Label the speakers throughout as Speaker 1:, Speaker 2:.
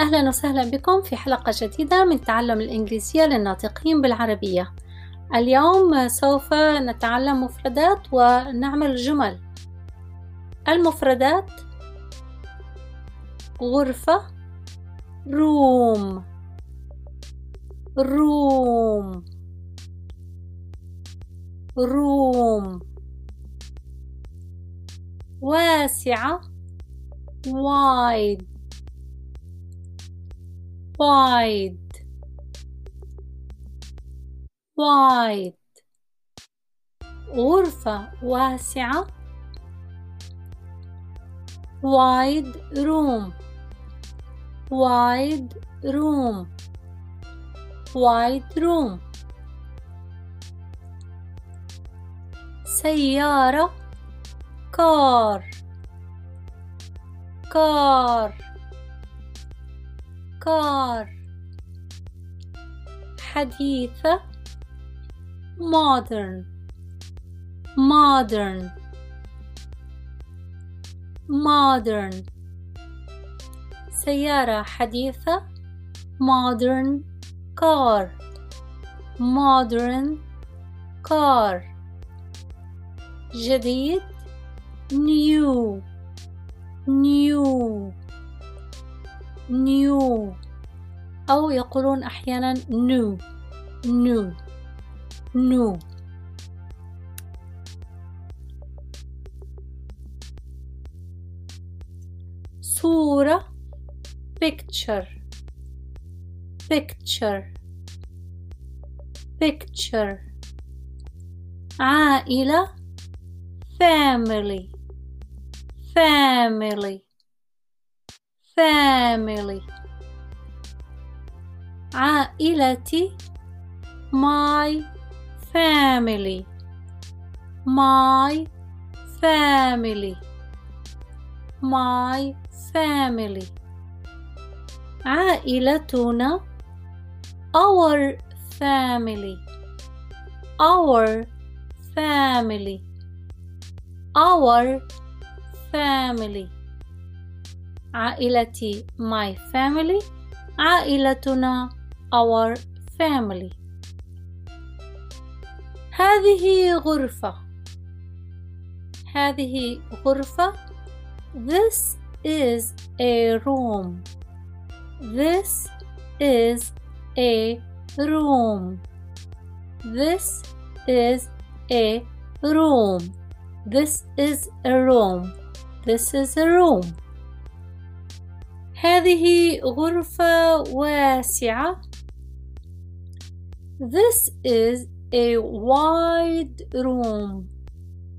Speaker 1: أهلا وسهلا بكم في حلقة جديدة من تعلم الإنجليزية للناطقين بالعربية. اليوم سوف نتعلم مفردات ونعمل جمل. المفردات غرفة room room room. واسعة wide wide wide غرفة واسعة wide room wide room wide room سيارة car car Car حديثة modern modern modern سيارة حديثة modern car modern car جديد new new new أو يقولون أحيانا new new new صورة picture picture picture عائلة family family family عائلتي my family my family my family عائلتنا our family our family our family عائلتي my family عائلتنا our family هذه غرفة هذه غرفة This is a room This is a room This is a room This is a room This is a room هذه غرفة واسعة This is a wide room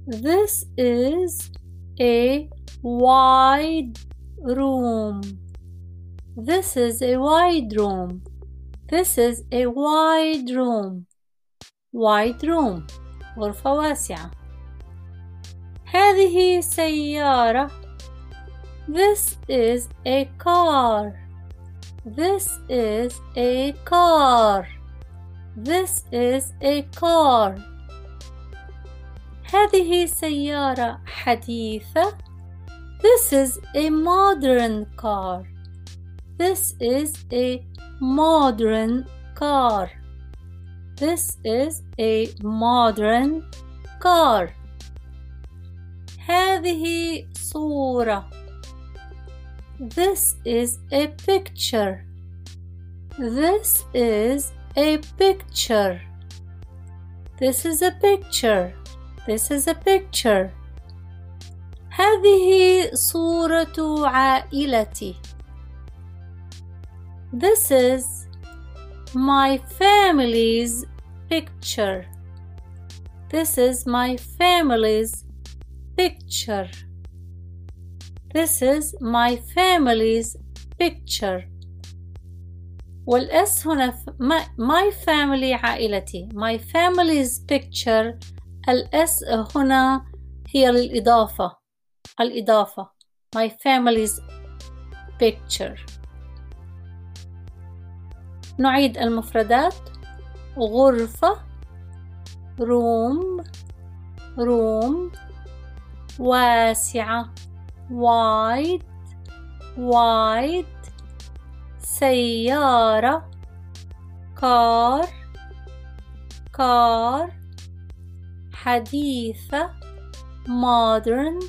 Speaker 1: This is a wide room This is a wide room This is a wide room wide room غرفة واسعة هذه سيارة This is a car This is a car This is a car هذه سيارة حديثة This is a modern car This is a modern car This is a modern car هذه صورة This is a picture This is a picture This is a picture This is a picture هذه صورة عائلتي This is my family's picture. This is my family's picture. This is my family's picture. وال s هنا my family عائلتي. My family's picture. ال s هنا هي للإضافة. الإضافة. My family's picture. نعيد المفردات. غرفة. روم. روم. واسعة. Wide wide سيارة كار كار حديثة modern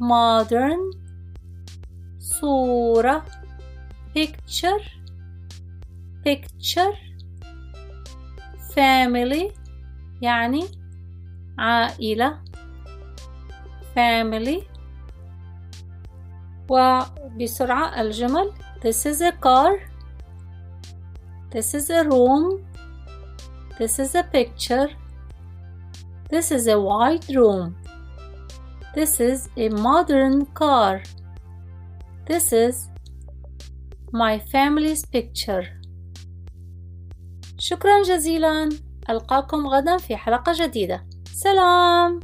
Speaker 1: modern صورة picture picture family يعني عائلة family وبسرعة الجمل This is a car This is a room This is a picture This is a white room This is a modern car This is my family's picture شكرا جزيلا ألقاكم غدا في حلقة جديدة سلام